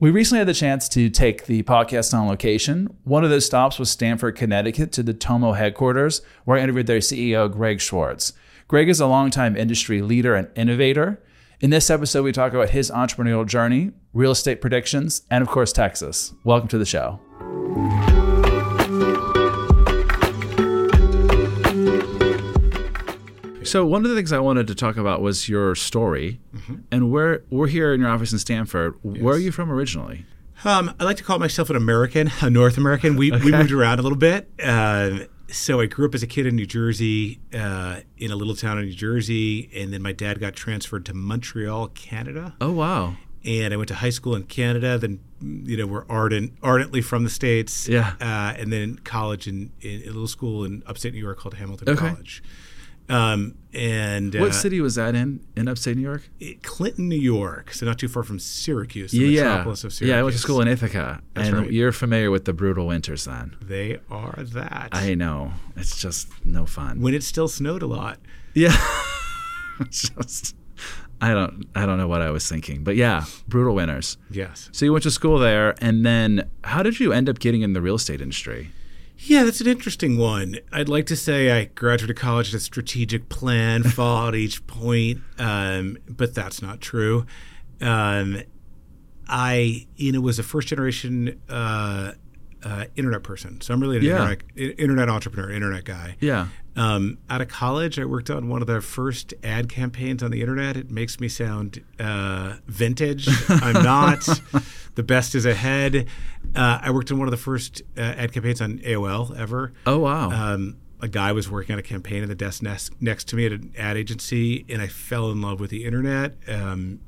We recently had the chance to take the podcast on location. One of those stops was Stamford, Connecticut, to the Tomo headquarters, where I interviewed their CEO, Greg Schwartz. Greg is a longtime industry leader and innovator. In this episode, we talk about his entrepreneurial journey, real estate predictions, and of course, Texas. Welcome to the show. So one of the things I wanted to talk about was your story, mm-hmm. and where we're here in your office in Stamford. Yes. Where are you from originally? Um, I like to call myself an American, a North American. We okay. we moved around a little bit. Uh, so I grew up as a kid in New Jersey, uh, in a little town in New Jersey, and then my dad got transferred to Montreal, Canada. Oh wow! And I went to high school in Canada. Then you know we're ardent, ardently from the states. Yeah. Uh, and then college in, in, a little school in upstate New York called Hamilton okay. College. Um, and what uh, city was that in? In upstate New York? It, Clinton, New York. So not too far from Syracuse, the yeah, metropolis of Syracuse. Yeah, I went to school in Ithaca, That's and right. you're familiar with the brutal winters then. They are that. I know. It's just no fun. When it still snowed a lot. Yeah. just I don't I don't know what I was thinking, but yeah, brutal winters. Yes. So you went to school there, and then how did you end up getting in the real estate industry? Yeah, that's an interesting one. I'd like to say I graduated college with a strategic plan, followed each point, um, but that's not true. Um, I, you know, was a first generation uh, uh, internet person, so I'm really an yeah. internet, internet entrepreneur, internet guy. Yeah. Um, out of college, I worked on one of the first ad campaigns on the internet. It makes me sound uh, vintage. I'm not. the best is ahead. Uh, I worked on one of the first uh, ad campaigns on AOL ever. Oh wow! Um, a guy was working on a campaign at the desk next, next to me at an ad agency, and I fell in love with the internet. Um,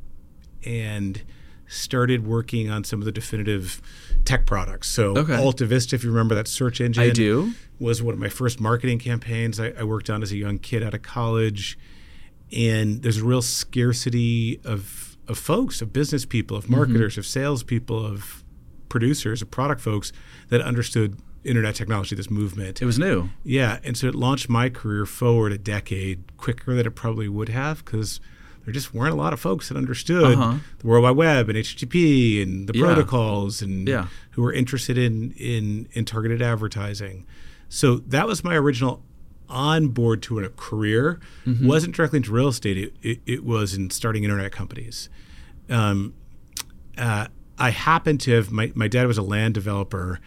and started working on some of the definitive tech products. So okay. Alta Vista, if you remember that search engine, I do, was one of my first marketing campaigns I, I worked on as a young kid out of college. And there's a real scarcity of of folks, of business people, of mm-hmm. marketers, mm-hmm. of salespeople, of producers, of product folks that understood internet technology, this movement. It was new. Yeah. And so it launched my career forward a decade quicker than it probably would have because – there just weren't a lot of folks that understood uh-huh. the World Wide Web and HTTP and the yeah. protocols and yeah. who were interested in, in in targeted advertising. So that was my original on board to a career. Mm-hmm. wasn't directly into real estate. It, it, it was in starting internet companies. Um, uh, I happened to have my, my dad was a land developer,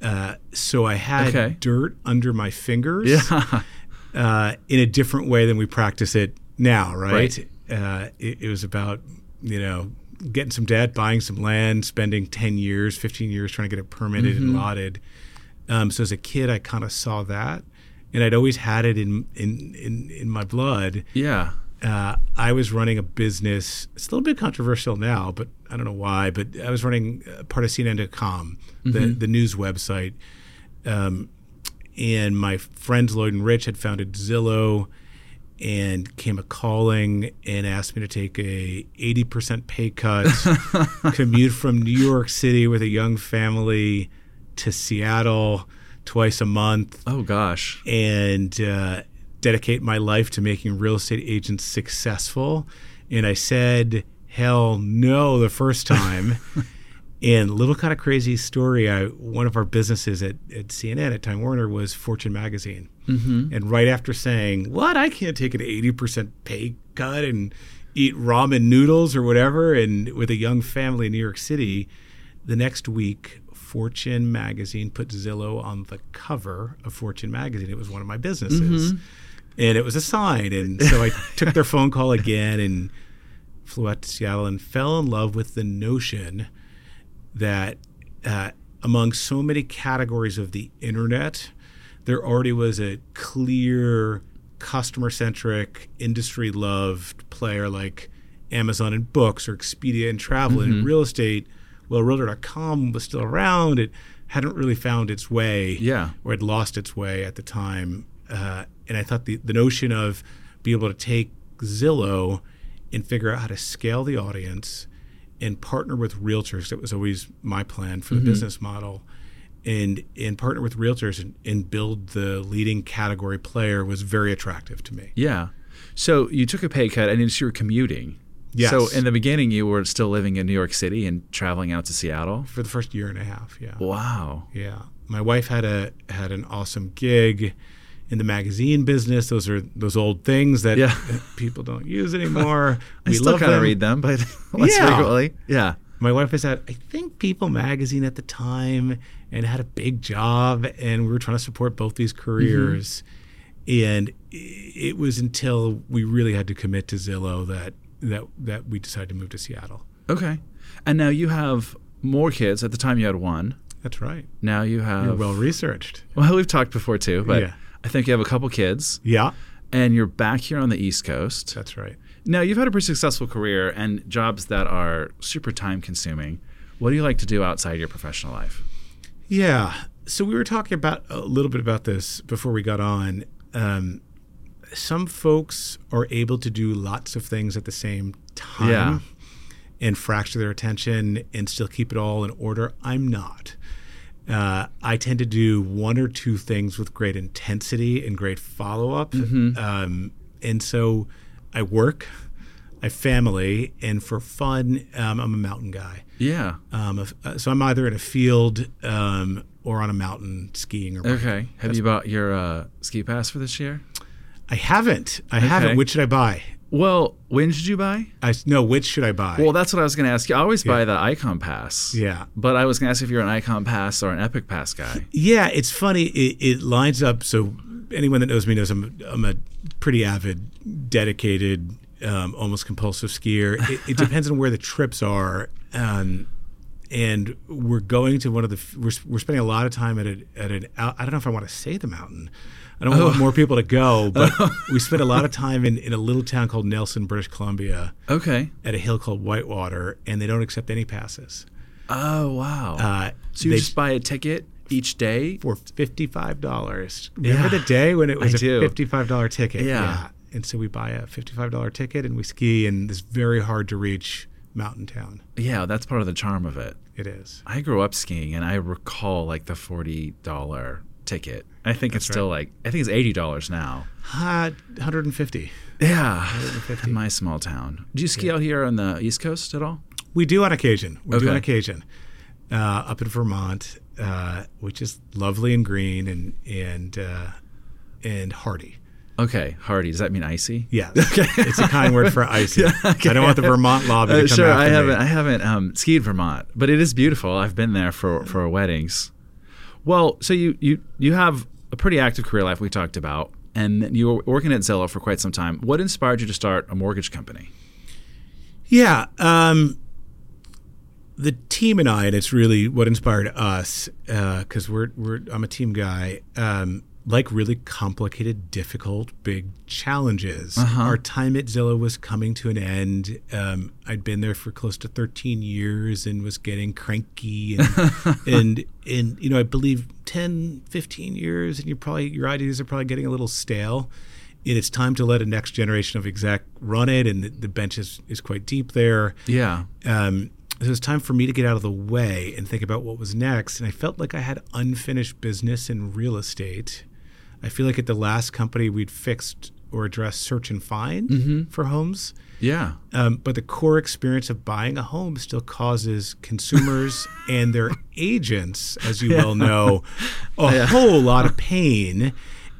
uh, so I had okay. dirt under my fingers. Yeah. Uh, in a different way than we practice it now, right? right uh, it, it, was about you know getting some debt, buying some land, spending ten years, fifteen years trying to get it permitted mm-hmm. and lotted. Um, so as a kid, I kind of saw that, and I'd always had it in in in, in my blood. Yeah. Uh, I was running a business. It's a little bit controversial now, but I don't know why. But I was running part of CNN.com, mm-hmm. the the news website. Um, and my friends Lloyd and Rich had founded Zillow and came a calling and asked me to take a 80% pay cut, commute from New York City with a young family to Seattle twice a month. Oh gosh. And uh, dedicate my life to making real estate agents successful. And I said, hell no, the first time. And little kind of crazy story. I, one of our businesses at, at CNN at Time Warner was Fortune Magazine. Mm-hmm. And right after saying, What? I can't take an 80% pay cut and eat ramen noodles or whatever, and with a young family in New York City, the next week, Fortune Magazine put Zillow on the cover of Fortune Magazine. It was one of my businesses. Mm-hmm. And it was a sign. And so I took their phone call again and flew out to Seattle and fell in love with the notion that uh, among so many categories of the internet, there already was a clear customer centric, industry loved player like Amazon and books or Expedia and travel mm-hmm. and real estate. Well, Realtor.com was still around. It hadn't really found its way, yeah, or had lost its way at the time. Uh, and I thought the, the notion of being able to take Zillow and figure out how to scale the audience and partner with realtors. That was always my plan for the mm-hmm. business model. And, and partner with realtors and, and build the leading category player was very attractive to me. Yeah. So you took a pay cut and you were commuting. Yes. So in the beginning, you were still living in New York City and traveling out to Seattle. for the first year and a half. Yeah. Wow. Yeah. My wife had a had an awesome gig in the magazine business. Those are those old things that Yeah. people don't use anymore. I we still kind of read them, but less Yeah. frequently. Yeah. My wife was at I think People magazine at the time and had a big job and we were trying to support both these mm-hmm. careers. And it was until we really had to commit to Zillow that that that we decided to move to Seattle. Okay. And now you have more kids. At the time, you had one. That's right. Now you have. You're well researched. well, we've talked before too, but Yeah. I think you have a couple kids, Yeah, and you're back here on the East Coast. that's right. Now you've had a pretty successful career and jobs that are super time consuming. What do you like to do outside your professional life? Yeah. So we were talking about a little bit about this before we got on. Um, some folks are able to do lots of things at the same time Yeah. and fracture their attention and still keep it all in order. I'm not. Uh, I tend to do one or two things with great intensity and great follow up. Um, and so I work, I family, and for fun, um, I'm a mountain guy. Yeah. Um, uh, so I'm either in a field um, or on a mountain skiing or biking. Okay. Have you bought your uh, ski pass for this year? I haven't. I haven't. Which should I buy? Well, when should you buy? I no. Which should I buy? Well, that's what I was going to ask you. I always buy the Icon Pass. yeah. But I was going to ask if you're an Icon Pass or an Epic Pass guy. Yeah, it's funny. It, it lines up. So anyone that knows me knows I'm I'm a pretty avid, dedicated, um, almost compulsive skier. It, it depends on where the trips are, um, and we're going to one of the. We're, we're spending a lot of time at a, at an. I don't know if I want to say the mountain. I don't want more people to go, but we spent a lot of time in, in a little town called Nelson, British Columbia, Okay. at a hill called Whitewater, and they don't accept any passes. Oh, wow. Uh, so you they- just buy a ticket each day? for fifty-five dollars. Remember Yeah. the day when it was I a fifty five dollar ticket? Yeah. And so we buy a fifty-five dollar ticket and we ski in this very hard to reach mountain town. Yeah, that's part of the charm of it. It is. I grew up skiing and I recall like the $40 ticket. I think it's still like, I think it's $80 now. Uh, 150. Yeah. In my small town. Do you ski out here on the East Coast at all? We do on occasion. We do on occasion. Uh, up in Vermont, uh, which is lovely and green and and uh, and hardy. Okay. Hardy. Does that mean icy? Yeah, Okay. it's a kind word for icy. I don't want the Vermont lobby Uh, to come sure, I haven't. I haven't um, skied Vermont, but it is beautiful. I've been there for for weddings. Well, so you you you have a pretty active career life we talked about, and you were working at Zillow for quite some time. What inspired you to start a mortgage company? Yeah. Um, the team and I, and it's really what inspired us, because we're we're I'm a team guy. Um, like really complicated, difficult, big challenges. Our time at Zillow was coming to an end. Um, I'd been there for close to 13 years and was getting cranky and and and you know I believe 10, 15 years, and you probably your ideas are probably getting a little stale and it's time to let a next generation of exec run it, and the, the bench is, is quite deep there. Yeah. Um, so it was time for me to get out of the way and think about what was next. And I felt like I had unfinished business in real estate. I feel like at the last company we'd fixed or addressed search and find for homes. Yeah. Um, but the core experience of buying a home still causes consumers and their agents, as you well know, a whole lot of pain.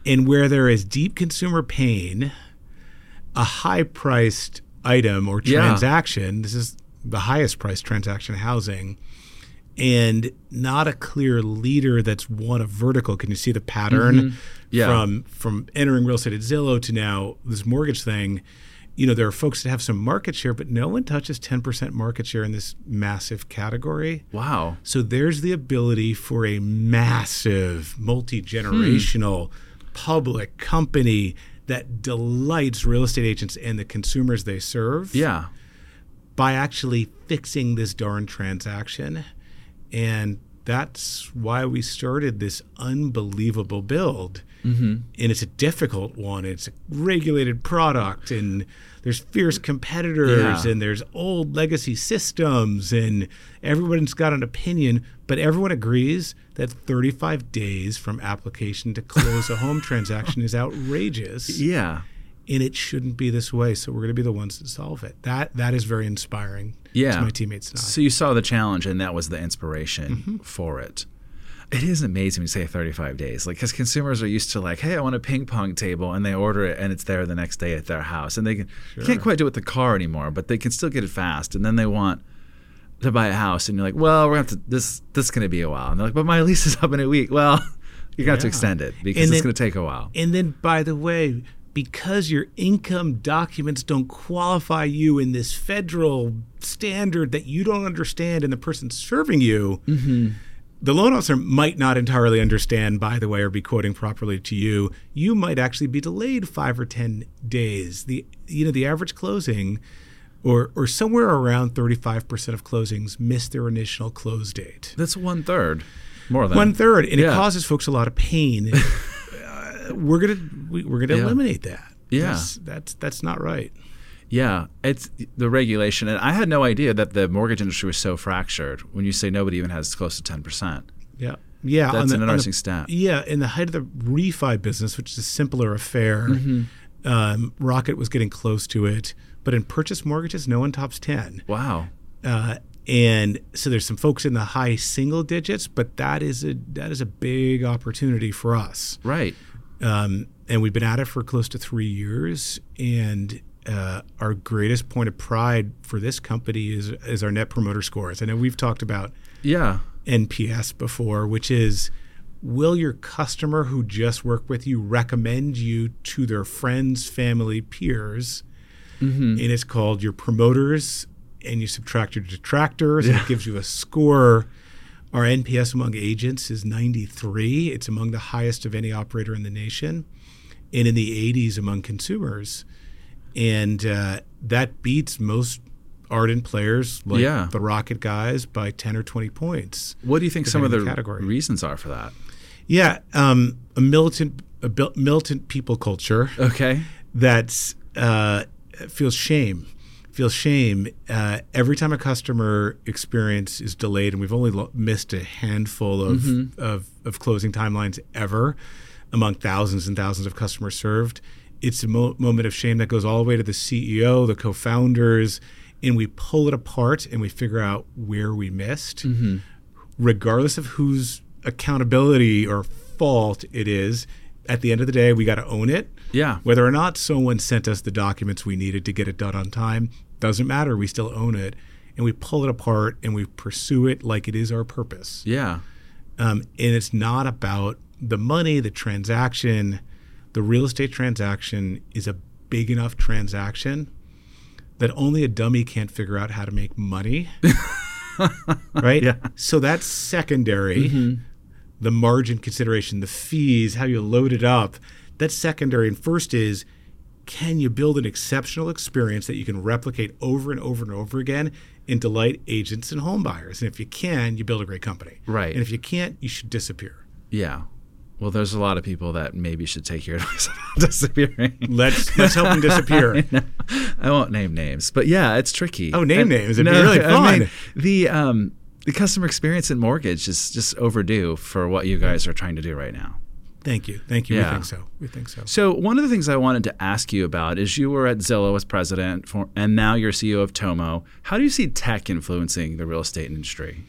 And where there is deep consumer pain, a high priced item or Yeah. transaction, this is the highest priced transaction in housing, and not a clear leader that's one of vertical. Can you see the pattern mm-hmm. Yeah. from from entering real estate at Zillow to now this mortgage thing? You know, there are folks that have some market share, but no one touches 10% market share in this massive category. Wow. So there's the ability for a massive, multi generational hmm. public company that delights real estate agents and the consumers they serve Yeah. by actually fixing this darn transaction. And that's why we started this unbelievable build. Mm-hmm. And it's a difficult one. It's a regulated product, and there's fierce competitors, Yeah. and there's old legacy systems, and everyone's got an opinion. But everyone agrees that 35 days from application to close a home transaction is outrageous Yeah. and it shouldn't be this way. So we're going to be the ones that solve it. That that is very inspiring Yeah. my teammates and I. So you saw the challenge, and that was the inspiration Mm-hmm. for it. It is amazing to say 35 days, like because consumers are used to like, hey, I want a ping pong table, and they order it, and it's there the next day at their house, and they can they can't quite do it with the car anymore, but they can still get it fast, and then they want to buy a house, and you're like, well, we're gonna have to this this is gonna be a while, and they're like, but my lease is up in a week. Well, you're gonna have to extend it because And it's gonna take a while. And then, by the way, because your income documents don't qualify you in this federal standard that you don't understand, and the person serving you, mm-hmm. the loan officer might not entirely understand, by the way, or be quoting properly to you. You might actually be delayed five or ten days. The you know the average closing. Or, or somewhere around 35% of closings miss their initial close date. That's one third, more than One third, and Yeah. it causes folks a lot of pain. we're gonna we, we're gonna Yeah. eliminate that. Yeah. that's, that's that's not right. Yeah, it's the regulation, and I had no idea that the mortgage industry was so fractured. When you say nobody even has close to ten percent, Yeah, yeah. that's an on interesting stat. Yeah, in the height of the refi business, which is a simpler affair, Mm-hmm. um, Rocket was getting close to it. But in purchase mortgages, no one tops ten. Wow. Uh, and so there's some folks in the high single digits, but that is a that is a big opportunity for us. Right. Um, and we've been at it for close to three years. And uh, our greatest point of pride for this company is is our net promoter scores. I know we've talked about Yeah. NPS before, which is will your customer who just worked with you recommend you to their friends, family, peers? And it's called your promoters, and you subtract your detractors, and it gives you a score. Our NPS among agents is 93. It's among the highest of any operator in the nation, and in the 80s among consumers. And uh, that beats most ardent players like Yeah. the Rocket guys by 10 or 20 points. What do you think some of the category. reasons are for that? Yeah, um, a militant, a militant people culture Okay. that's uh, feels shame, feels shame uh, every time a customer experience is delayed, and we've only lo- missed a handful of, of of closing timelines ever among thousands and thousands of customers served. It's a mo- moment of shame that goes all the way to the CEO, the co-founders, and we pull it apart and we figure out where we missed regardless of whose accountability or fault it is, at the end of the day, we got to own it. Yeah. Whether or not someone sent us the documents we needed to get it done on time doesn't matter. We still own it. And we pull it apart and we pursue it like it is our purpose. Yeah. Um, and it's not about the money, the transaction. The real estate transaction is a big enough transaction that only a dummy can't figure out how to make money. right? Yeah. Mm-hmm. So that's secondary. The margin consideration, the fees, how you load it up, that's secondary. And first is can you build an exceptional experience that you can replicate over and over and over again and delight agents and home buyers? And if you can, you build a great company. Right. And if you can't, you should disappear. Yeah. Well, there's a lot of people that maybe should take your advice about disappearing. Let's let's help them disappear. I won't name names, but yeah, it's tricky. Oh, name And- names. It'd be really I mean, fun. the um, the customer experience in mortgage is just overdue for what you guys are trying to do right now. Thank you. Thank you. Yeah. We think so. We think so. So one of the things I wanted to ask you about is you were at Zillow as president, for, and now you're CEO of Tomo. How do you see tech influencing the real estate industry?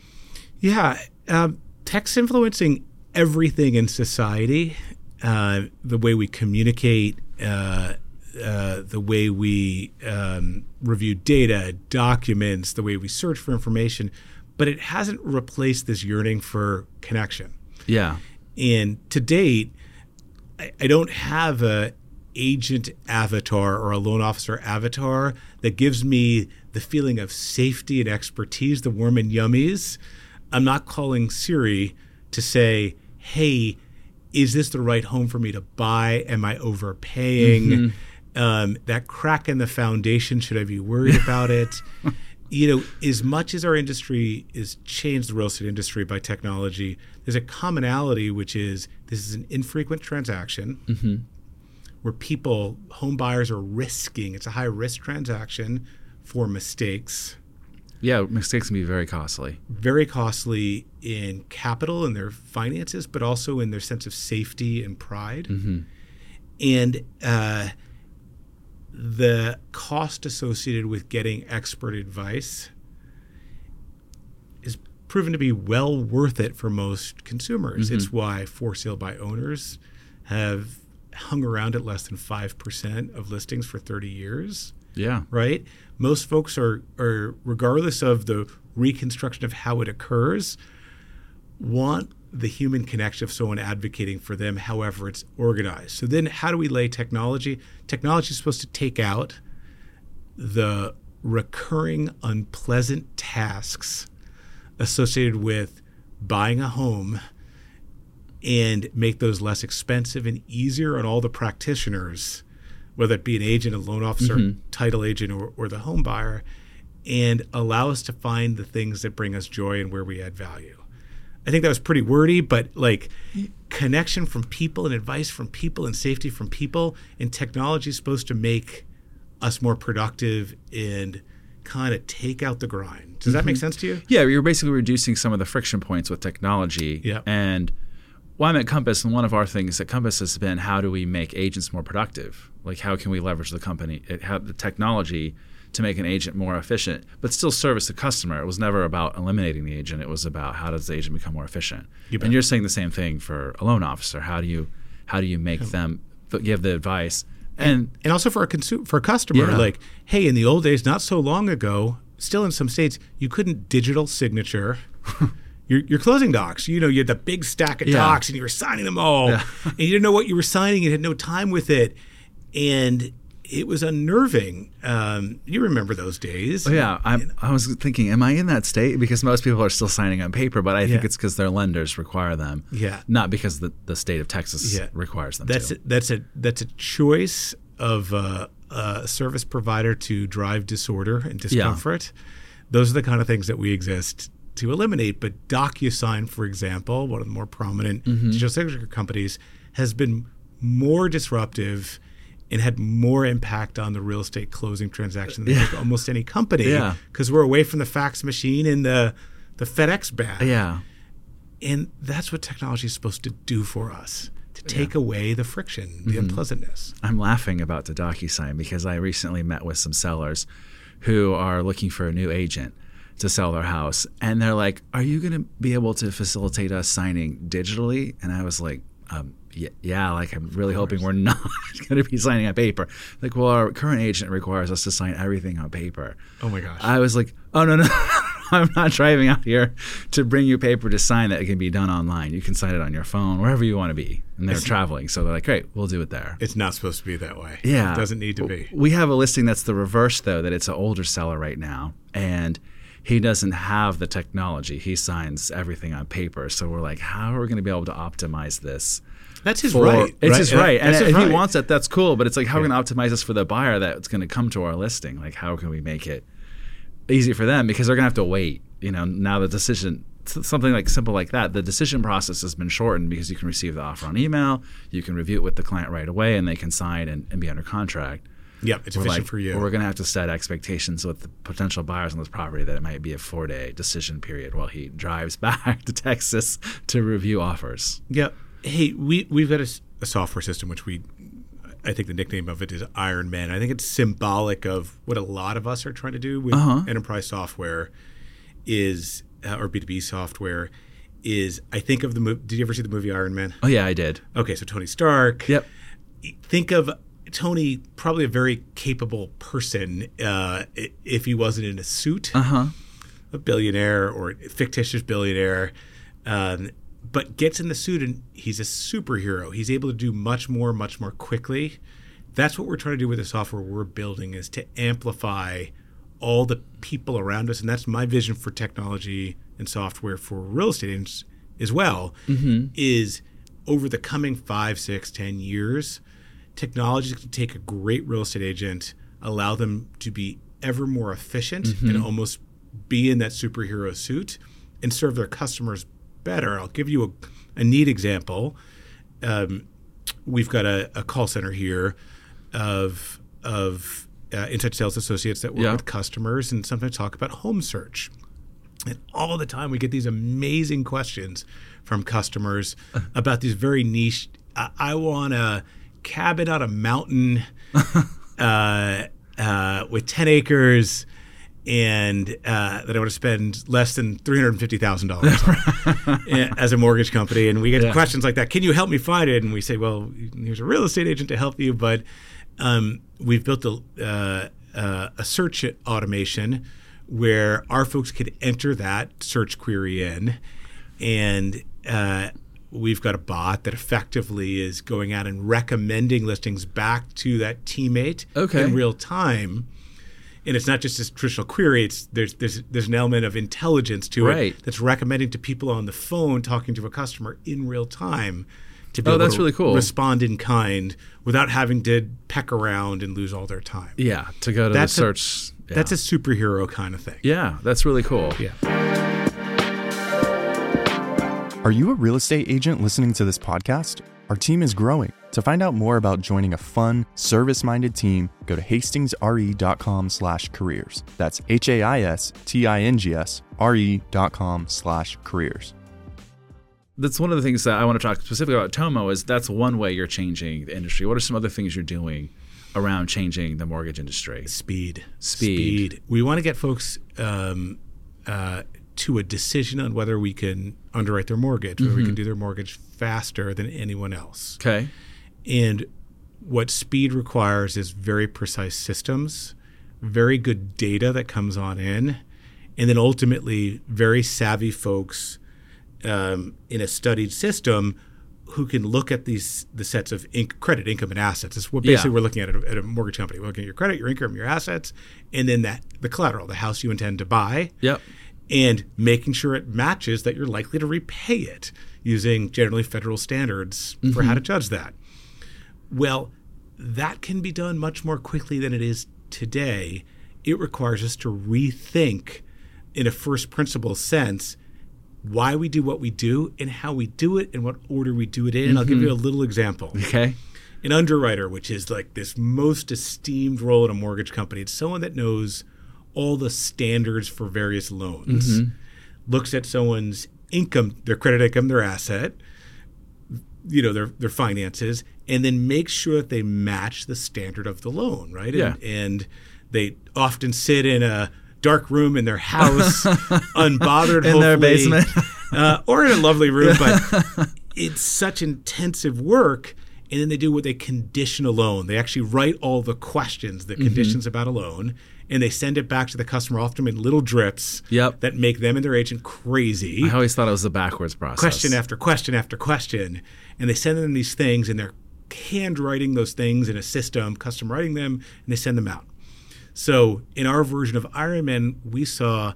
Yeah, um, tech's influencing everything in society. Uh, the way we communicate, uh, uh, the way we um, review data, documents, the way we search for information, but it hasn't replaced this yearning for connection. Yeah. And to date, I, I don't have a agent avatar or a loan officer avatar that gives me the feeling of safety and expertise, the warm and yummies. I'm not calling Siri to say, "Hey, is this the right home for me to buy? Am I overpaying?" Um, that crack in the foundation, should I be worried about it? you know, as much as our industry is changed the real estate industry by technology, there's a commonality, which is this is an infrequent transaction where people, home buyers, are risking. It's a high risk transaction for mistakes, Yeah, mistakes can be very costly. very costly in capital and their finances, but also in their sense of safety and pride. And uh, the cost associated with getting expert advice proven to be well worth it for most consumers. Mm-hmm. It's why for sale by owners have hung around at less than 5% of listings for 30 years Yeah. right? Most folks are, are regardless of the reconstruction of how it occurs, want the human connection of someone advocating for them, however it's organized. So then, how do we lay technology? Technology is supposed to take out the recurring unpleasant tasks associated with buying a home and make those less expensive and easier on all the practitioners, whether it be an agent, a loan officer, mm-hmm. title agent, or, or the home buyer, and allow us to find the things that bring us joy and where we add value. I think that was pretty wordy, but like connection from people and advice from people and safety from people, and technology is supposed to make us more productive and kind of take out the grind. Does that make mm-hmm. sense to you? Yeah, you're basically reducing some of the friction points with technology. Yeah. And well, I'm at Compass, and one of our things at Compass has been how do we make agents more productive? Like, how can we leverage the company, it, how, the technology to make an agent more efficient, but still service the customer? It was never about eliminating the agent. It was about how does the agent become more efficient. You and you're saying the same thing for a loan officer. How do you how do you make them give the advice? And and also for a consumer for a customer Yeah. like hey in the old days not so long ago still in some states you couldn't digital signature your, your closing docs you know you had the big stack of Yeah. docs and you were signing them all and you didn't know what you were signing and had no time with it and it was unnerving um, you remember those days Oh, yeah, I'm, I was thinking, am I in that state? Because most people are still signing on paper, but I think it's because their lenders require them. Yeah. Not because the, the state of Texas Yeah. requires them that's to. a, that's a that's a choice of uh, a service provider to drive disorder and discomfort. Those are the kind of things that we exist to eliminate. But DocuSign, for example, one of the more prominent Mm-hmm. digital signature companies, has been more disruptive and had more impact on the real estate closing transaction than think almost any company. Yeah. Because we're away from the fax machine and the the FedEx bag. Yeah. And that's what technology is supposed to do for us to take away the friction, Mm-hmm. the unpleasantness. I'm laughing about the DocuSign because I recently met with some sellers who are looking for a new agent to sell their house. And they're like, Are you going to be able to facilitate us signing digitally? And I was like, um, yeah, yeah, like I'm really hoping we're not going to be signing on paper. Like, well, our current agent requires us to sign everything on paper. Oh my gosh. I was like, oh, no, no, I'm not driving out here to bring you paper to sign that it can be done online. You can sign it on your phone, wherever you want to be. And they're traveling. So they're like, great, we'll do it there. it's not supposed to be that way. Yeah. It doesn't need to be. We have a listing that's the reverse, though, that it's an older seller right now. And he doesn't have the technology. He signs everything on paper. So we're like, how are we going to be able to optimize this? That's his for- right. It's right? his right. And if his he wants it, that's cool. But it's like, how are we going to optimize this for the buyer that's going to come to our listing? Like, how can we make it easy for them? Because they're going to have to wait. You know, now the decision, something like simple like that, the decision process has been shortened because you can receive the offer on email, you can review it with the client right away, and they can sign and, and be under contract. Yep, it's We're efficient like, for you. We're going to have to set expectations with the potential buyers on this property that it might be a four day decision period while he drives back to Texas to review offers. Yep. Hey, we we've got a software system which we, I think the nickname of it is Iron Man. I think it's symbolic of what a lot of us are trying to do with Uh-huh. enterprise software, is uh, or B two B software, is I think of the movie. Did you ever see the movie Iron Man? Oh, yeah, I did. Okay, so Tony Stark. Yep. think of Tony probably a very capable person uh, if he wasn't in a suit, Uh huh. a billionaire or a fictitious billionaire, um, but gets in the suit and he's a superhero. He's able to do much more, much more quickly. That's what we're trying to do with the software we're building is to amplify all the people around us, and that's my vision for technology and software for real estate agents as well. Mm-hmm. Is over the coming five, six, ten years, technology can take a great real estate agent, allow them to be ever more efficient mm-hmm. and almost be in that superhero suit and serve their customers better. I'll give you a, a neat example. Um, we've got a, a call center here of of uh, inside sales associates that work Yeah. with customers and sometimes talk about home search. And all the time we get these amazing questions from customers about these very niche. I, I want a cabin on a mountain uh, uh, with 10 acres and uh, that I want to spend less than three hundred and fifty thousand dollars as a mortgage company, and we get Yeah. questions like that. Can you help me find it? And we say, well, here's a real estate agent to help you, but um, we've built a uh, uh, a search automation where our folks could enter that search query in, and uh, we've got a bot that effectively is going out and recommending listings back to that teammate Okay. in real time and it's not just this traditional query. It's there's there's there's an element of intelligence to Right. it that's recommending to people on the phone talking to a customer in real time to be Oh, able that's to really cool. respond in kind without having to peck around and lose all their time. Yeah, to go to That's the a- search. yeah. That's a superhero kind of thing. yeah, that's really cool. Yeah. Are you a real estate agent listening to this podcast? Our team is growing. To find out more about joining a fun, service-minded team, go to hastingsre.com slash careers. That's H-A-I-S-T-I-N-G-S R-E dot com slash careers. That's one of the things that I want to talk specifically about Tomo is that's one way you're changing the industry. What are some other things you're doing around changing the mortgage industry? Speed. Speed. We want to get folks um, uh, to a decision on whether we can underwrite their mortgage, whether we Mm-hmm. can do their mortgage faster than anyone else. Okay. And what speed requires is very precise systems, very good data that comes on in, and then ultimately very savvy folks um, in a studied system who can look at these the sets of inc- credit, income, and assets. That's what basically Yeah. we're looking at at a, at a mortgage company. We're looking at your credit, your income, your assets, and then that the collateral, the house you intend to buy Yep. And making sure it matches that you're likely to repay it using generally federal standards for how to mm-hmm. judge that. Well, that can be done much more quickly than it is today. It requires us to rethink, in a first principle sense, why we do what we do and how we do it and what order we do it in. And I'll give you mm-hmm. a little example Okay. an underwriter, which is like this most esteemed role in a mortgage company. It's someone that knows all the standards for various loans, looks at someone's income, their credit income, their asset, you know, their their finances, and then makes sure that they match the standard of the loan, right? Yeah. And, and they often sit in a dark room in their house, unbothered In their basement. uh, or in a lovely room, but it's such intensive work. And then they do what they condition a loan. They actually write all the questions, Mm-hmm. the conditions about a loan, and they send it back to the customer, often in little drips Yep. that make them and their agent crazy I always thought it was the backwards process. question after question after question. And they send them these things and they're handwriting those things in a system, custom writing them, and they send them out. So in our version of Ironman, we saw,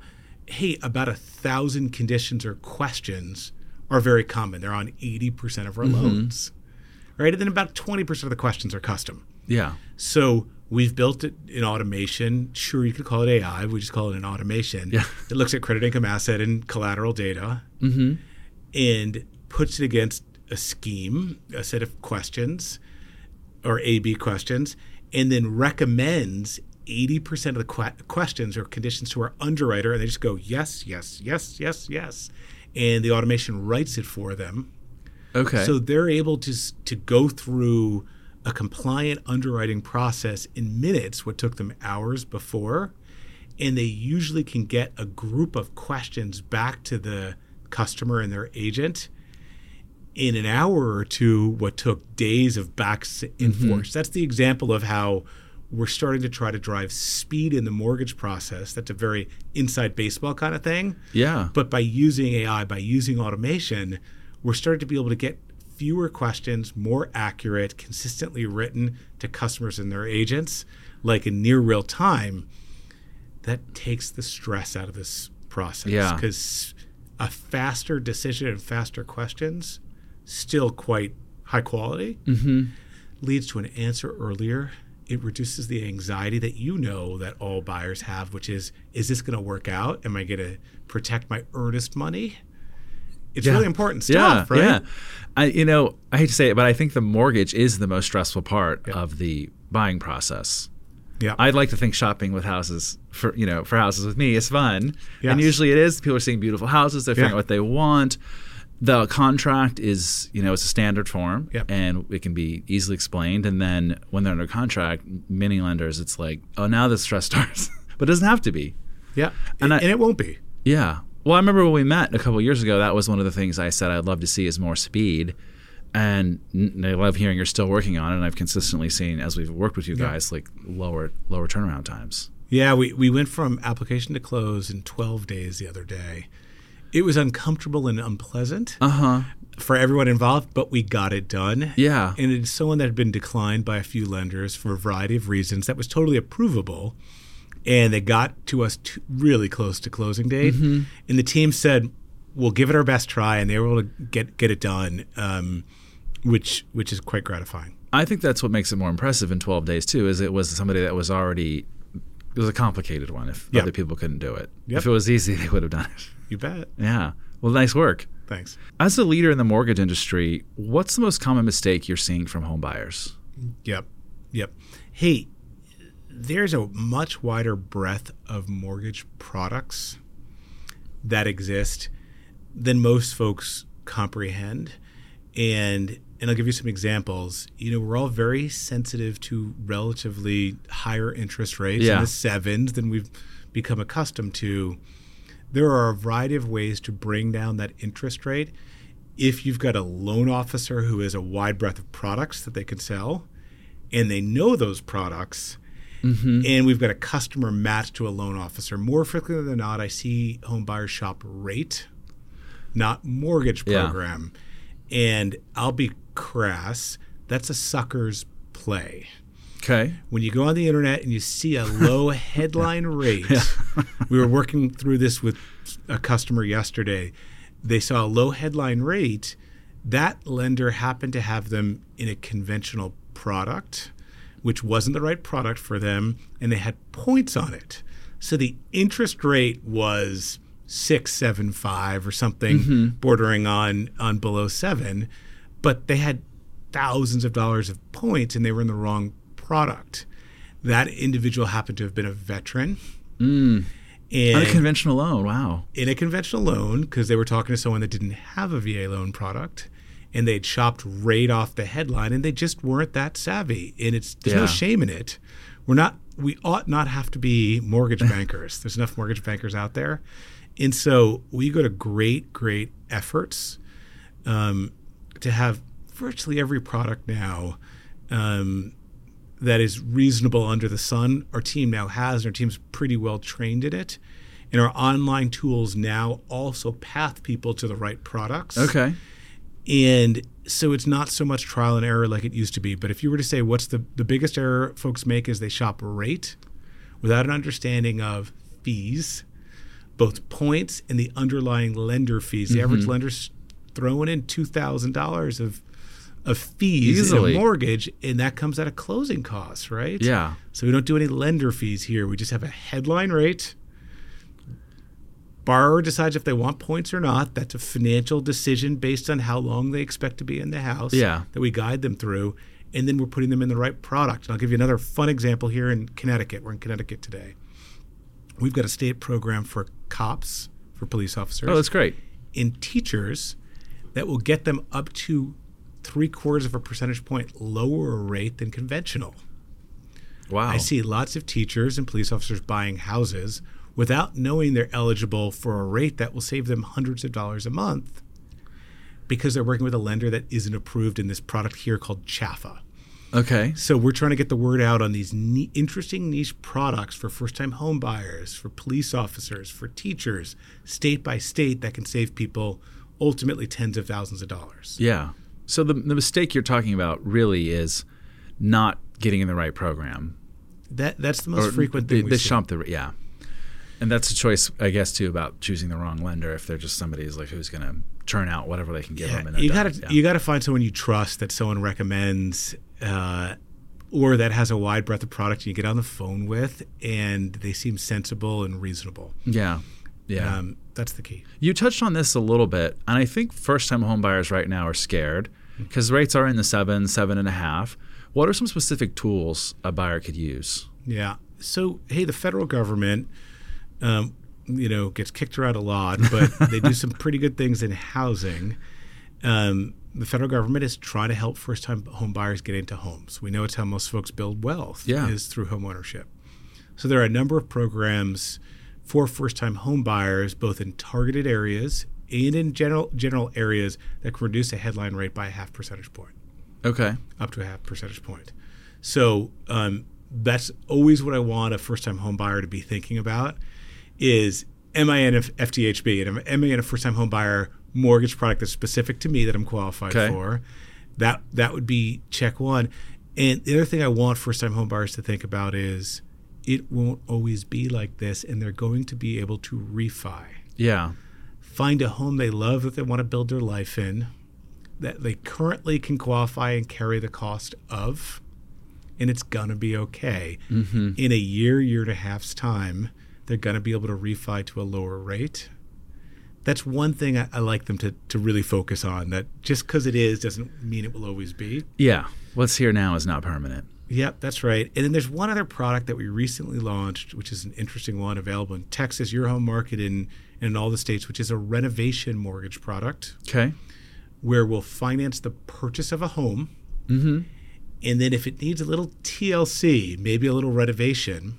hey, about a thousand conditions or questions are very common. They're on 80% of our loans. Right? And then about 20% of the questions are custom. Yeah. So we've built it in automation. Sure, you could call it AI. We just call it an automation. Yeah. It looks at credit, income, asset, and collateral data, mm-hmm. and puts it against a scheme, a set of questions, or A/B questions, and then recommends. 80% of the que- questions or conditions to our underwriter, and they just go, yes, yes, yes, yes, yes. And the automation writes it for them. Okay. So they're able to to go through a compliant underwriting process in minutes, what took them hours before, and they usually can get a group of questions back to the customer and their agent in an hour or two, what took days of back and mm-hmm. forth. That's the example of how we're starting to try to drive speed in the mortgage process. That's a very inside baseball kind of thing. yeah. But by using AI, by using automation, we're starting to be able to get fewer questions, more accurate, consistently written to customers and their agents, like in near real time. That takes the stress out of this process. Yeah. Because a faster decision and faster questions, still quite high quality, mm-hmm. leads to an answer earlier. It reduces the anxiety that you know that all buyers have, which is, is this going to work out? Am I going to protect my earnest money? It's Yeah. really important stuff, yeah, right? Yeah. I, you know, I hate to say it, but I think the mortgage is the most stressful part of the buying process. Yeah. I'd like to think shopping with houses for you know for houses with me is fun, Yes. and usually it is. People are seeing beautiful houses. They're figuring Yeah. out what they want. the contract is you know it's a standard form Yep. and it can be easily explained and then when they're under contract many lenders it's like oh now the stress starts but it doesn't have to be Yeah, And and, I- and it won't be. yeah well i remember when we met a couple of years ago that was one of the things i said i'd love to see is more speed and I love hearing you're still working on it and i've consistently seen as we've worked with you guys like lower lower turnaround times Yeah, we, we went from application to close in 12 days the other day. It was uncomfortable and unpleasant uh-huh for everyone involved, but we got it done. yeah And it's someone that had been declined by a few lenders for a variety of reasons that was totally approvable. And they got to us to really close to closing date. Mm-hmm. And the team said, we'll give it our best try. And they were able to get, get it done, um, which, which is quite gratifying. I think that's what makes it more impressive in 12 days too. Is it was somebody that was already it was a complicated one. If Yeah. other people couldn't do it, Yep. if it was easy, they would have done it. You bet. Yeah. Well, nice work. Thanks. As a leader in the mortgage industry, what's the most common mistake you're seeing from home buyers? Yep. Yep. Hey, there's a much wider breadth of mortgage products that exist than most folks comprehend. And and I'll give you some examples. You know, we're all very sensitive to relatively higher interest rates Yeah. in the sevens than we've become accustomed to. There are a variety of ways to bring down that interest rate if you've got a loan officer who has a wide breadth of products that they can sell and they know those products Mm-hmm. and we've got a customer matched to a loan officer more frequently than not i see home buyers shop rate not mortgage Yeah. program and i'll be crass that's a sucker's play Okay. when you go on the internet and you see a low headline rate, we were working through this with a customer yesterday. They saw a low headline rate. That lender happened to have them in a conventional product, which wasn't the right product for them, and they had points on it. So the interest rate was six, seven, five, or something mm-hmm. bordering on on below seven, but they had thousands of dollars of points and they were in the wrong product. That individual happened to have been a veteran. Mm. On And a conventional loan. Wow. in a conventional loan, because they were talking to someone that didn't have a VA loan product, and they'd chopped right off the headline, and they just weren't that savvy. And it's there's Yeah. no shame in it. We're not. We ought not have to be mortgage bankers. There's enough mortgage bankers out there, and so we go to great, great efforts um, to have virtually every product now um, that is reasonable under the sun. Our team now has, and our team's pretty well trained in it. And our online tools now also path people to the right products. Okay. And so it's not so much trial and error like it used to be. But if you were to say what's the, the biggest error folks make is they shop rate without an understanding of fees, both points and the underlying lender fees. The average mm-hmm. lender's throwing in two thousand dollars of of fees Easily. in a mortgage, and that comes at a closing cost, right? Yeah. So we don't do any lender fees here. We just have a headline rate. Borrower decides if they want points or not. That's a financial decision based on how long they expect to be in the house Yeah. that we guide them through. And then we're putting them in the right product. And I'll give you another fun example here in Connecticut. We're in Connecticut today. We've got a state program for cops, for police officers, Oh, that's great. and teachers that will get them up to three quarters of a percentage point lower rate than conventional. Wow. I see lots of teachers and police officers buying houses without knowing they're eligible for a rate that will save them hundreds of dollars a month because they're working with a lender that isn't approved in this product here called CHFA. Okay. So we're trying to get the word out on these ne- interesting niche products for first-time home buyers, for police officers, for teachers, state by state that can save people ultimately tens of thousands of dollars. Yeah. So the the mistake you're talking about really is not getting in the right program. That that's the most Or frequent they, thing we they see. shop the yeah. And that's a choice, I guess, too, about choosing the wrong lender. If they're just somebody who's like who's going to churn out whatever they can give them. And they're you gotta Yeah. you gotta find someone you trust that someone recommends, uh, or that has a wide breadth of product you get on the phone with, and they seem sensible and reasonable. yeah. Yeah. Um, that's the key. You touched on this a little bit, and I think first-time home buyers right now are scared because rates are in the seven, seven and a half. What are some specific tools a buyer could use? Yeah. So hey, the federal government, um, you know, gets kicked around a lot, but they do some pretty good things in housing. Um, the federal government is trying to help first-time home buyers get into homes. We know it's how most folks build wealth Yeah. is through home ownership. So there are a number of programs for first-time home buyers, both in targeted areas and in general general areas that can reduce a headline rate by a half percentage point Okay. up to a half percentage point. So um, that's always what I want a first-time home buyer to be thinking about: is am I in a FTHB and am, I in a first-time home buyer mortgage product that's specific to me that I'm qualified Okay. for? That that would be check one. And the other thing I want first-time home buyers to think about is it won't always be like this, and they're going to be able to refi Yeah. find a home they love that they want to build their life in, that they currently can qualify and carry the cost of, and it's gonna be okay. Mm-hmm. In a year, year and a half's time, they're gonna be able to refi to a lower rate. That's one thing I, I like them to, to really focus on. That just because it is doesn't mean it will always be. Yeah. What's here now is not permanent. Yep, that's right. And then there's one other product that we recently launched, which is an interesting one available in Texas, your home market, and in, in all the states, which is a renovation mortgage product Okay. where we'll finance the purchase of a home. Mm-hmm. And then if it needs a little TLC, maybe a little renovation,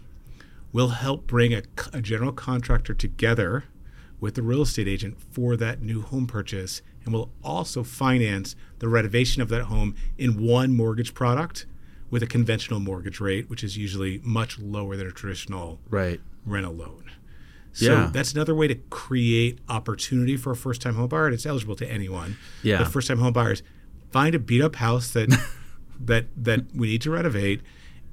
we'll help bring a, a general contractor together with the real estate agent for that new home purchase. And we'll also finance the renovation of that home in one mortgage product with a conventional mortgage rate, which is usually much lower than a traditional Right. rental loan. So Yeah. that's another way to create opportunity for a first time home buyer. And it's eligible to anyone. Yeah. But first time home buyers, find a beat up house that that that we need to renovate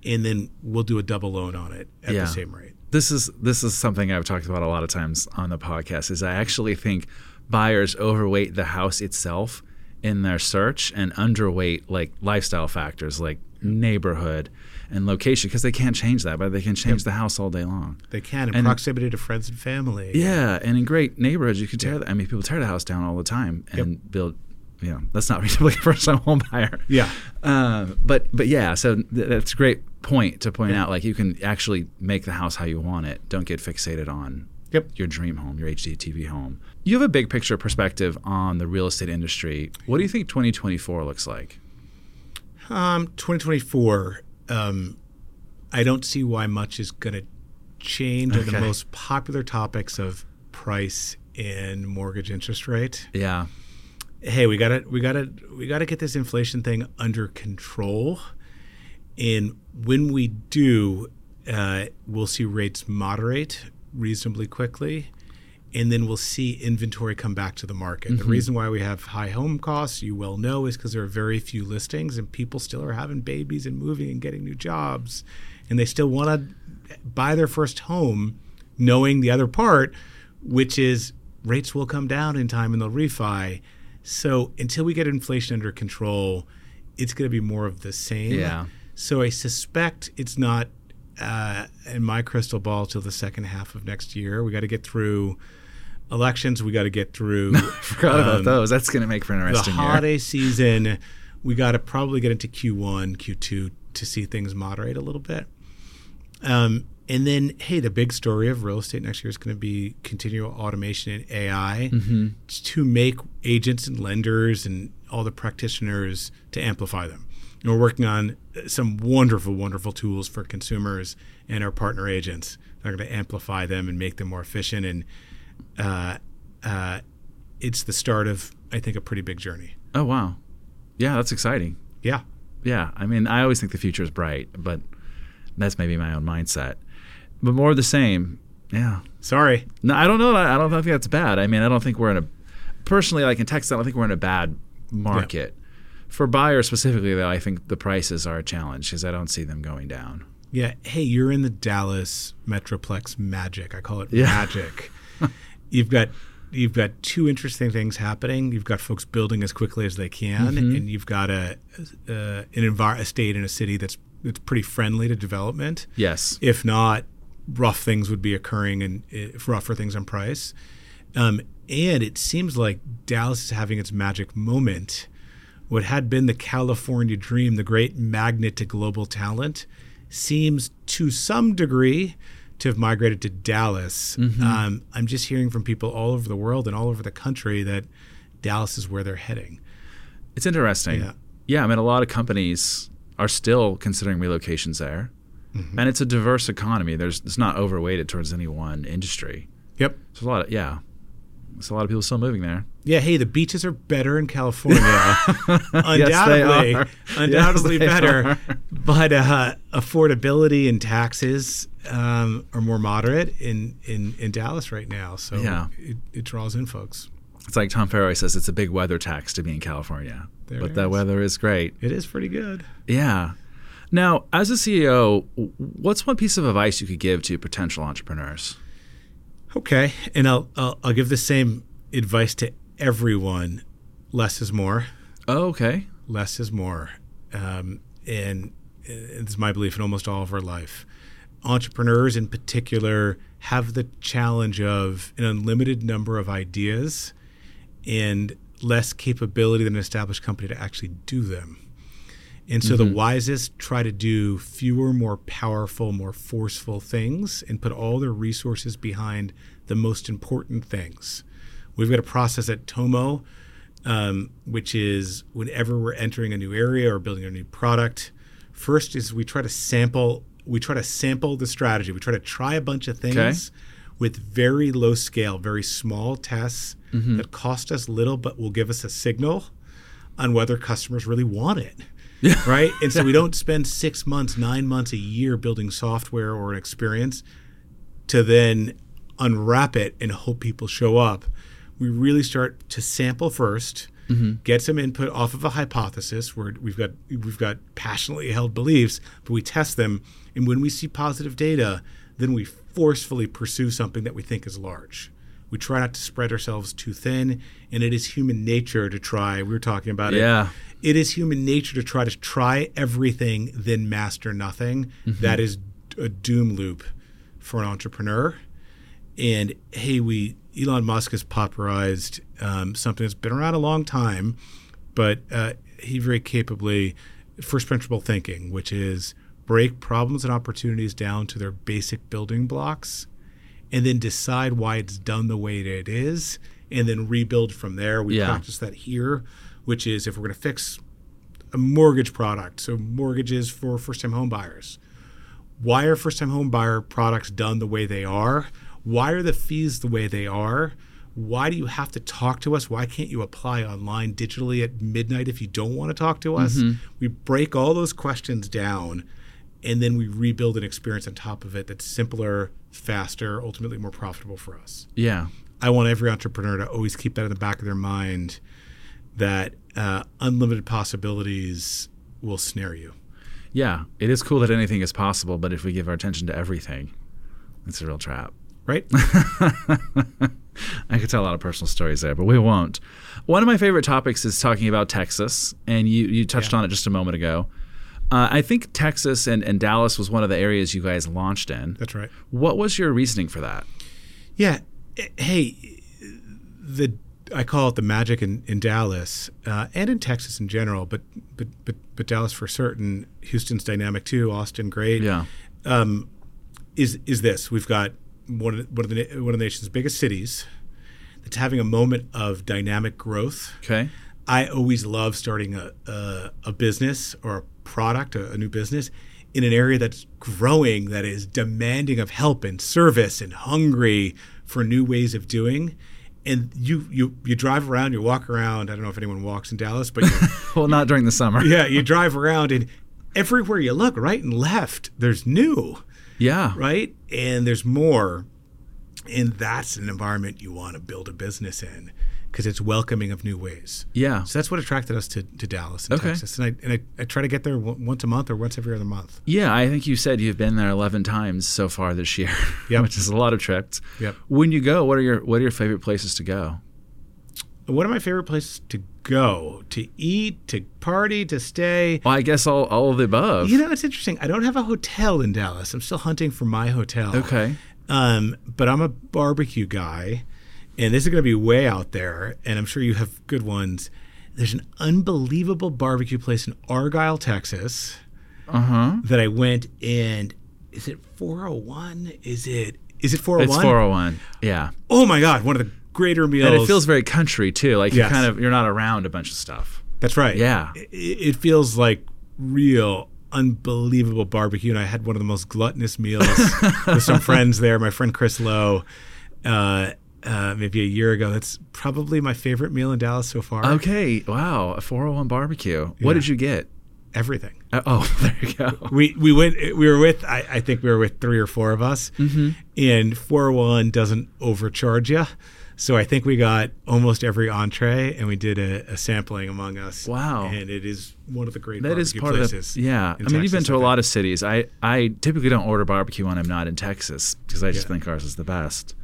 and then we'll do a double loan on it at Yeah. the same rate. this is this is something I've talked about a lot of times on the podcast is I actually think buyers overweight the house itself in their search and underweight like lifestyle factors like neighborhood and location because they can't change that but they can change the house all day long. They can in And- proximity to friends and family. Yeah, and in great neighborhoods you can tear the, I mean people tear the house down all the time and build you know, that's not reasonably a first time home buyer. Yeah. Um, but but yeah, so th- that's a great point to point out. Like you can actually make the house how you want it. Don't get fixated on Yep. your dream home, your HGTV home. You have a big picture perspective on the real estate industry. What do you think 2024 looks like? Um, 2024, um, I don't see why much is going to change Okay. on the most popular topics of price and mortgage interest rate. Yeah, hey, we gotta we gotta we gotta get this inflation thing under control. And when we do, uh, we'll see rates moderate reasonably quickly, and then we'll see inventory come back to the market. The reason why we have high home costs, you well know, is because there are very few listings, and people still are having babies and moving and getting new jobs, and they still want to buy their first home, knowing the other part, which is rates will come down in time and they'll refi. So until we get inflation under control, it's going to be more of the same. Yeah. So I suspect it's not uh, in my crystal ball till the second half of next year. We got to get through elections. We got to get through forgot about those. That's going to make for an the interesting year. holiday season. We got to probably get into Q1, Q2 to see things moderate a little bit. Um, and then, hey, the big story of real estate next year is going to be continual automation and AI to make agents and lenders and all the practitioners to amplify them. And we're working on some wonderful, wonderful tools for consumers and our partner agents that are going to amplify them and make them more efficient. And uh, uh, it's the start of, I think, a pretty big journey. Oh wow, yeah, that's exciting. Yeah. Yeah, I mean, I always think the future is bright, but that's maybe my own mindset. But more of the same. Yeah. Sorry. No, I don't know. I don't think that's bad. I mean, I don't think we're in a personally like in Texas. I don't think we're in a bad market. For buyers specifically, though, I think the prices are a challenge because I don't see them going down. Yeah. Hey, you're in the Dallas Metroplex magic. I call it Yeah. magic. you've got you've got two interesting things happening. You've got folks building as quickly as they can, Mm-hmm. and you've got a, a an envir- a state in a city that's that's pretty friendly to development. Yes. If not, rough things would be occurring and if rougher things on price. Um, and it seems like Dallas is having its magic moment. What had been the California dream, the great magnet to global talent, seems to some degree to have migrated to Dallas. Mm-hmm. Um, I'm just hearing from people all over the world and all over the country that Dallas is where they're heading. It's interesting. Yeah. Yeah, I mean, a lot of companies are still considering relocations there, Mm-hmm. and it's a diverse economy. There's it's not overweighted towards any one industry. Yep. There's a lot of yeah, there's a lot of people still moving there. Yeah, hey, the beaches are better in California. undoubtedly, are. undoubtedly Yes, better. are. But uh, affordability and taxes um, are more moderate in, in, in Dallas right now. So Yeah. it, it draws in folks. It's like Tom Ferry says, it's a big weather tax to be in California, There but that is. weather is great. It is pretty good. Yeah. Now, as a CEO, what's one piece of advice you could give to potential entrepreneurs? Okay, and I'll, I'll I'll give the same advice to everyone: less is more. Oh, okay. less is more. Um, and it's my belief in almost all of our life. Entrepreneurs, in particular, have the challenge of an unlimited number of ideas and less capability than an established company to actually do them. And so the wisest try to do fewer, more powerful, more forceful things and put all their resources behind the most important things. We've got a process at Tomo, um, which is whenever we're entering a new area or building a new product, first is we try to sample. We try to sample the strategy. We try to try a bunch of things Okay. with very low scale, very small tests that cost us little, but will give us a signal on whether customers really want it. Right. And so we don't spend six months, nine months, a year building software or an experience to then unwrap it and hope people show up. We really start to sample 1st mm-hmm. get some input off of a hypothesis where we've got we've got passionately held beliefs, but we test them, and when we see positive data, then we forcefully pursue something that we think is large. We try not to spread ourselves too thin, and it is human nature to try. We were talking about it Yeah. it is human nature to try to try everything, then master nothing. That is a doom loop for an entrepreneur. And hey, we Elon Musk has popularized um, something that's been around a long time, but uh, he very capably first principle thinking, which is break problems and opportunities down to their basic building blocks, and then decide why it's done the way that it is, and then rebuild from there. We Yeah. practice that here, which is if we're going to fix a mortgage product, so mortgages for first-time home buyers. Why are first-time home buyer products done the way they are? Why are the fees the way they are? Why do you have to talk to us? Why can't you apply online digitally at midnight if you don't want to talk to us? Mm-hmm. We break all those questions down and then we rebuild an experience on top of it that's simpler, faster, ultimately more profitable for us. Yeah. I want every entrepreneur to always keep that in the back of their mind that uh, unlimited possibilities will snare you. Yeah. It is cool that anything is possible, but if we give our attention to everything, it's a real trap. Right? I could tell a lot of personal stories there, but we won't. One of my favorite topics is talking about Texas, and you, you touched Yeah. on it just a moment ago. Uh, I think Texas and, and Dallas was one of the areas you guys launched in. That's right. What was your reasoning for that? Yeah. Eh, Hey, the I call it the magic in, in Dallas uh, and in Texas in general, but, but but but Dallas for certain. Houston's dynamic too. Austin, great. Yeah. um, is is this? We've got one of the, one of the one of the nation's biggest cities that's having a moment of dynamic growth. Okay. I always love starting a a, a business or a product, a, a new business, in an area that's growing, that is demanding of help and service and hungry for new ways of doing. And you you you drive around, you walk around. I don't know if anyone walks in Dallas, but you, Well, not during the summer. yeah, you drive around and everywhere you look, right and left, there's new Yeah. right? And there's more. And that's an environment you want to build a business in because it's welcoming of new ways. Yeah. So that's what attracted us to, to Dallas and Okay. Texas. And, I, and I, I try to get there w- once a month or once every other month. Yeah, I think you said you've been there 11 times so far this year, Yep. which is a lot of trips. Yep. When you go, what are your what are your favorite places to go? One of my favorite places to go, to eat, to party, to stay. Well, I guess all, all of the above. You know, it's interesting. I don't have a hotel in Dallas. I'm still hunting for my hotel. okay. Um, but I'm a barbecue guy, and this is going to be way out there, and I'm sure you have good ones. There's an unbelievable barbecue place in Argyle, Texas, Uh huh. that I went, and is it 401? Is it is it 401? It's 401. Yeah. Oh my god, one of the greater meals. And it feels very country too. Like you're kind of you're not around a bunch of stuff. That's right. Yeah. It, it feels like real unbelievable barbecue and I had one of the most gluttonous meals with some friends there. My friend Chris Lowe uh, uh, maybe a year ago. That's probably my favorite meal in Dallas so far. Okay. Wow. A 401 barbecue. What did you get? Everything. Uh, oh, there you go. we we went we were with I, I think we were with three or four of us Mm-hmm. and 401 doesn't overcharge you so i think we got almost every entree and we did a, a sampling among us Wow. and it is one of the great That is part of the yeah. I mean, you've been Texas, to a lot of cities. I I typically don't order barbecue when I'm not in Texas because I just Yeah. think ours is the best.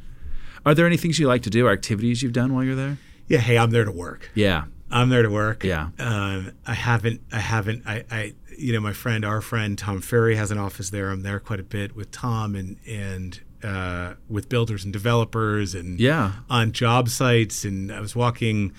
Are there any things you like to do or activities you've done while you're there? yeah hey i'm there to work Yeah. i'm there to work Yeah. um, i haven't i haven't I, I you know my friend our friend tom ferry has an office there i'm there quite a bit with tom and and uh, with builders and developers and Yeah. on job sites and I was walking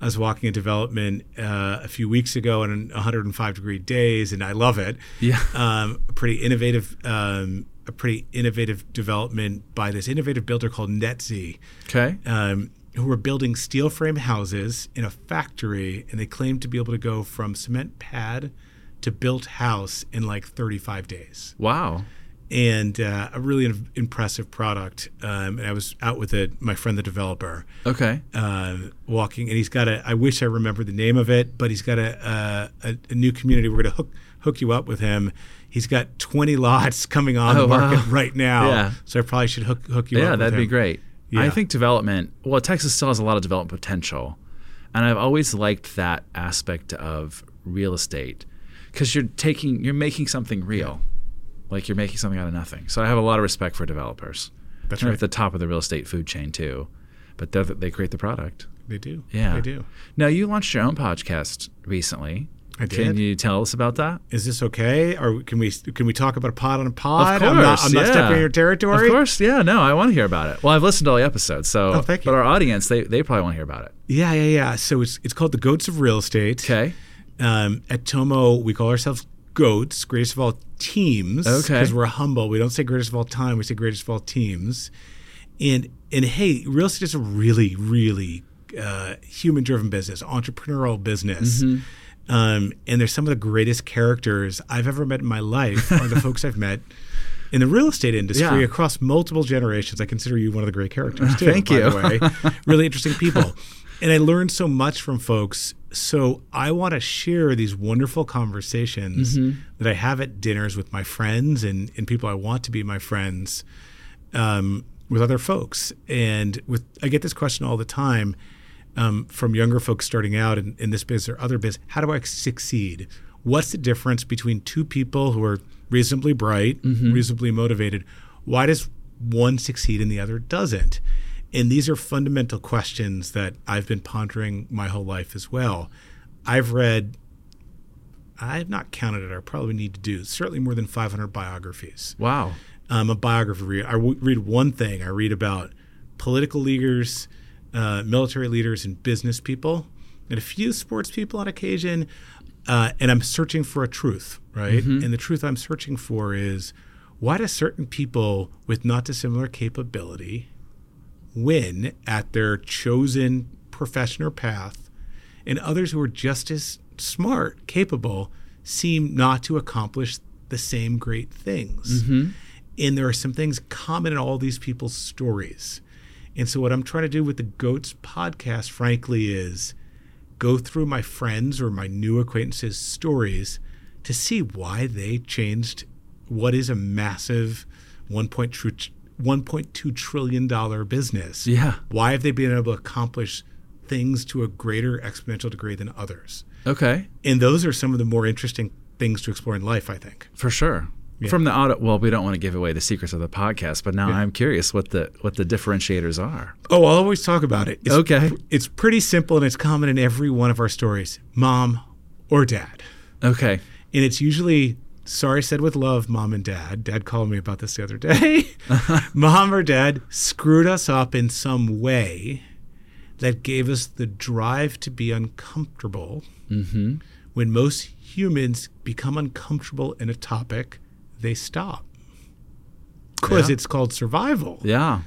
I was walking a development uh, a few weeks ago in 105 degree days and I love it. Yeah. Um, pretty innovative um, a pretty innovative development by this innovative builder called NetZ Okay. um, who were building steel frame houses in a factory and they claimed to be able to go from cement pad to built house in like 35 days Wow. and uh, a really im- impressive product. Um, and I was out with it, my friend, the developer, Okay. uh, walking, and he's got a. I wish I remember the name of it, but he's got a a, a new community. We're going to hook hook you up with him. He's got 20 lots coming on Oh, the market wow. right now. Yeah. So I probably should hook hook you up. Yeah, that'd be great. I think development, well, Texas still has a lot of development potential. And I've always liked that aspect of real estate because you're taking, you're making something real. Like you're making something out of nothing. So I have a lot of respect for developers. That's They're right. at the top of the real estate food chain too, but they create the product. They do. Yeah. They do. Now you launched your own podcast recently. I Can you tell us about that? Is this okay? Or can we can we talk about a pod on a pod? Of I'm not, course, I'm not yeah. stepping in your territory. Of course, yeah. No, I want to hear about it. Well, I've listened to all the episodes, so Oh, thank you. but our audience, they, they probably want to hear about it. Yeah, yeah, yeah. So it's it's called the Goats of Real Estate. Okay. Um, at Tomo, we call ourselves goats, greatest of all teams. Okay. Because we're humble. We don't say greatest of all time. We say greatest of all teams. And and hey, real estate is a really, really uh, human-driven business, entrepreneurial business. Mm-hmm. Um, and there's some of the greatest characters I've ever met in my life are the folks I've met in the real estate industry Yeah. across multiple generations. I consider you one of the great characters too. Thank you. really interesting people. And I learned so much from folks. So I want to share these wonderful conversations Mm-hmm. that I have at dinners with my friends and, and people I want to be my friends um, with other folks. And with I get this question all the time um, from younger folks starting out in, in this business or other business. How do I succeed? What's the difference between two people who are reasonably bright, reasonably motivated? Why does one succeed and the other doesn't? And these are fundamental questions that I've been pondering my whole life as well. I've read, I've not counted it, I probably need to do certainly more than 500 biographies Wow. um, a biography read. I w- read one thing. I read about political leaders, uh, military leaders, and business people, and a few sports people on occasion. Uh, and I'm searching for a truth, right? And the truth I'm searching for is why do certain people with not dissimilar capability win at their chosen profession or path, and others who are just as smart, capable, seem not to accomplish the same great things. And there are some things common in all these people's stories. And so, what I'm trying to do with the Goats podcast, frankly, is go through my friends or my new acquaintances' stories to see why they changed what is a massive 1.2 1.2 trillion dollar business. Yeah. Why have they been able to accomplish things to a greater exponential degree than others? Okay. And those are some of the more interesting things to explore in life, I think. For sure. From the audit, well, we don't want to give away the secrets of the podcast, but now I'm curious what the what the differentiators are. Oh, I'll always talk about it. It's, Okay. It's pretty simple and it's common in every one of our stories mom or dad. Okay. And it's usually, sorry said with love, mom and dad. Dad called me about this the other day. mom or dad screwed us up in some way that gave us the drive to be uncomfortable. Mm-hmm. When most humans become uncomfortable in a topic, they stop. because Yeah. it's called survival. Yeah.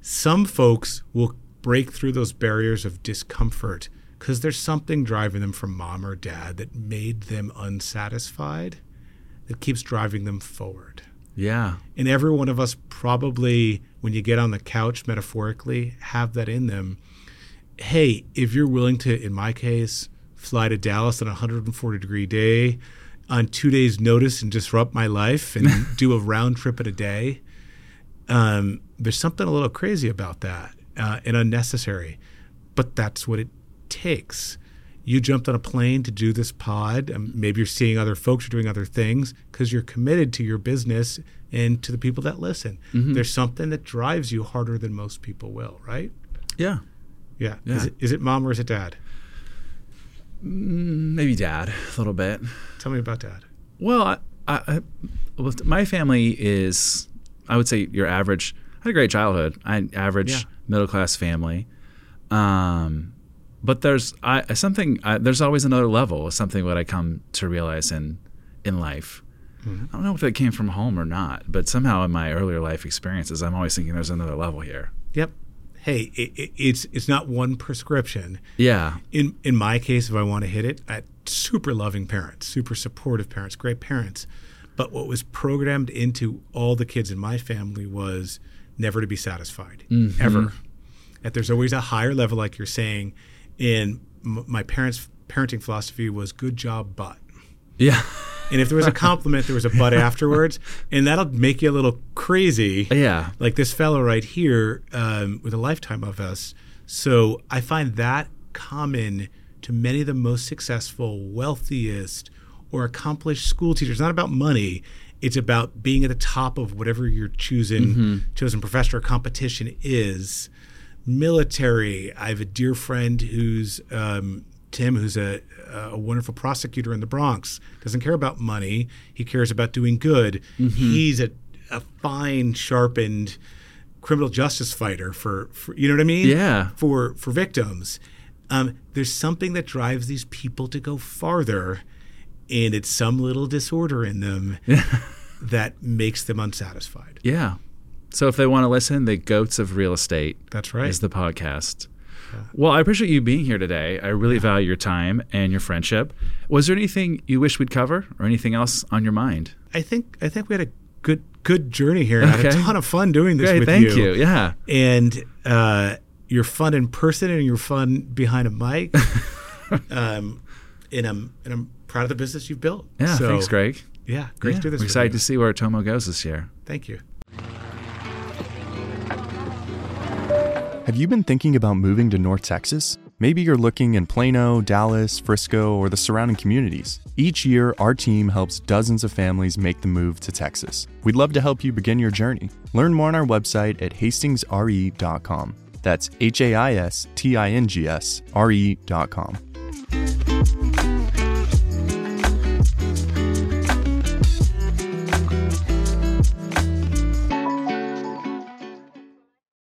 Some folks will break through those barriers of discomfort because there's something driving them from mom or dad that made them unsatisfied that keeps driving them forward. Yeah. And every one of us probably, when you get on the couch metaphorically, have that in them. Hey, if you're willing to, in my case, fly to Dallas on a 140 degree day on two days' notice and disrupt my life and do a round trip in a day, um, there's something a little crazy about that uh, and unnecessary. But that's what it takes. You jumped on a plane to do this pod. Um, maybe you're seeing other folks are doing other things because you're committed to your business and to the people that listen. There's something that drives you harder than most people will, right? Yeah. Yeah. Yeah. Is, it, is it mom or is it dad? Maybe dad a little bit. Tell me about dad. Well, I, I, I, my family is, I would say, your average. I had a great childhood. I had average Yeah. middle class family. Um, but there's I, something. I, there's always another level. Something that I come to realize in in life. Mm-hmm. I don't know if it came from home or not, but somehow in my earlier life experiences, I'm always thinking there's another level here. Yep. Hey, it, it, it's it's not one prescription. Yeah. in in my case, if I want to hit it, I super loving parents, super supportive parents, great parents. But what was programmed into all the kids in my family was never to be satisfied, mm-hmm. ever. That there's always a higher level, like you're saying. And m- my parents' parenting philosophy was good job, but. Yeah. And if there was a compliment, there was a but afterwards, and that'll make you a little crazy Yeah. like this fellow right here um, with a lifetime of us. So I find that common to many of the most successful, wealthiest, or accomplished school teachers. It's not about money. It's about being at the top of whatever your choosing chosen profession or competition is. Military. I have a dear friend who's um, Tim, who's a, a wonderful prosecutor in the Bronx. Doesn't care about money. He cares about doing good. He's a, a fine, sharpened criminal justice fighter for, for you know what I mean? Yeah. For for victims. Um, there's something that drives these people to go farther, and it's some little disorder in them that makes them unsatisfied. Yeah. So if they want to listen, the Goats of Real Estate That's right. is the podcast. Well, I appreciate you being here today. I really value your time and your friendship. Was there anything you wish we'd cover or anything else on your mind? I think I think we had a good good journey here. and I had a Okay. ton of fun doing this Great, with thank you. Yeah. and uh, you're fun in person and you're fun behind a mic. um, and I'm and I'm proud of the business you've built. Yeah. So, thanks, Greg. Yeah, great Yeah, to do this. We're excited you. to see where Tomo goes this year. Thank you. Have you been thinking about moving to North Texas? Maybe you're looking in Plano, Dallas, Frisco, or the surrounding communities. Each year, our team helps dozens of families make the move to Texas. We'd love to help you begin your journey. Learn more on our website at hastingsre.com. That's H A I S T I N G S R E.com.